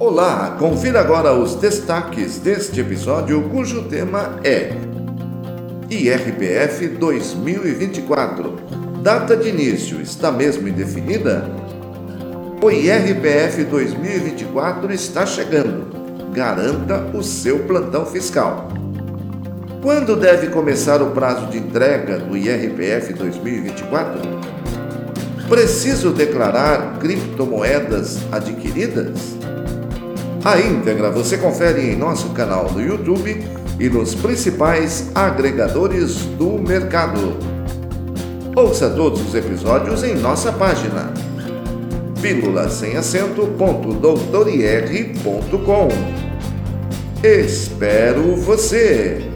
Olá, confira agora os destaques deste episódio cujo tema é IRPF 2024. Data de início está mesmo indefinida? O IRPF 2024 está chegando. Garanta o seu plantão fiscal. Quando deve começar o prazo de entrega do IRPF 2024? Preciso declarar criptomoedas adquiridas? A íntegra você confere em nosso canal no YouTube e nos principais agregadores do mercado. Ouça todos os episódios em nossa página pílula sem. Espero você!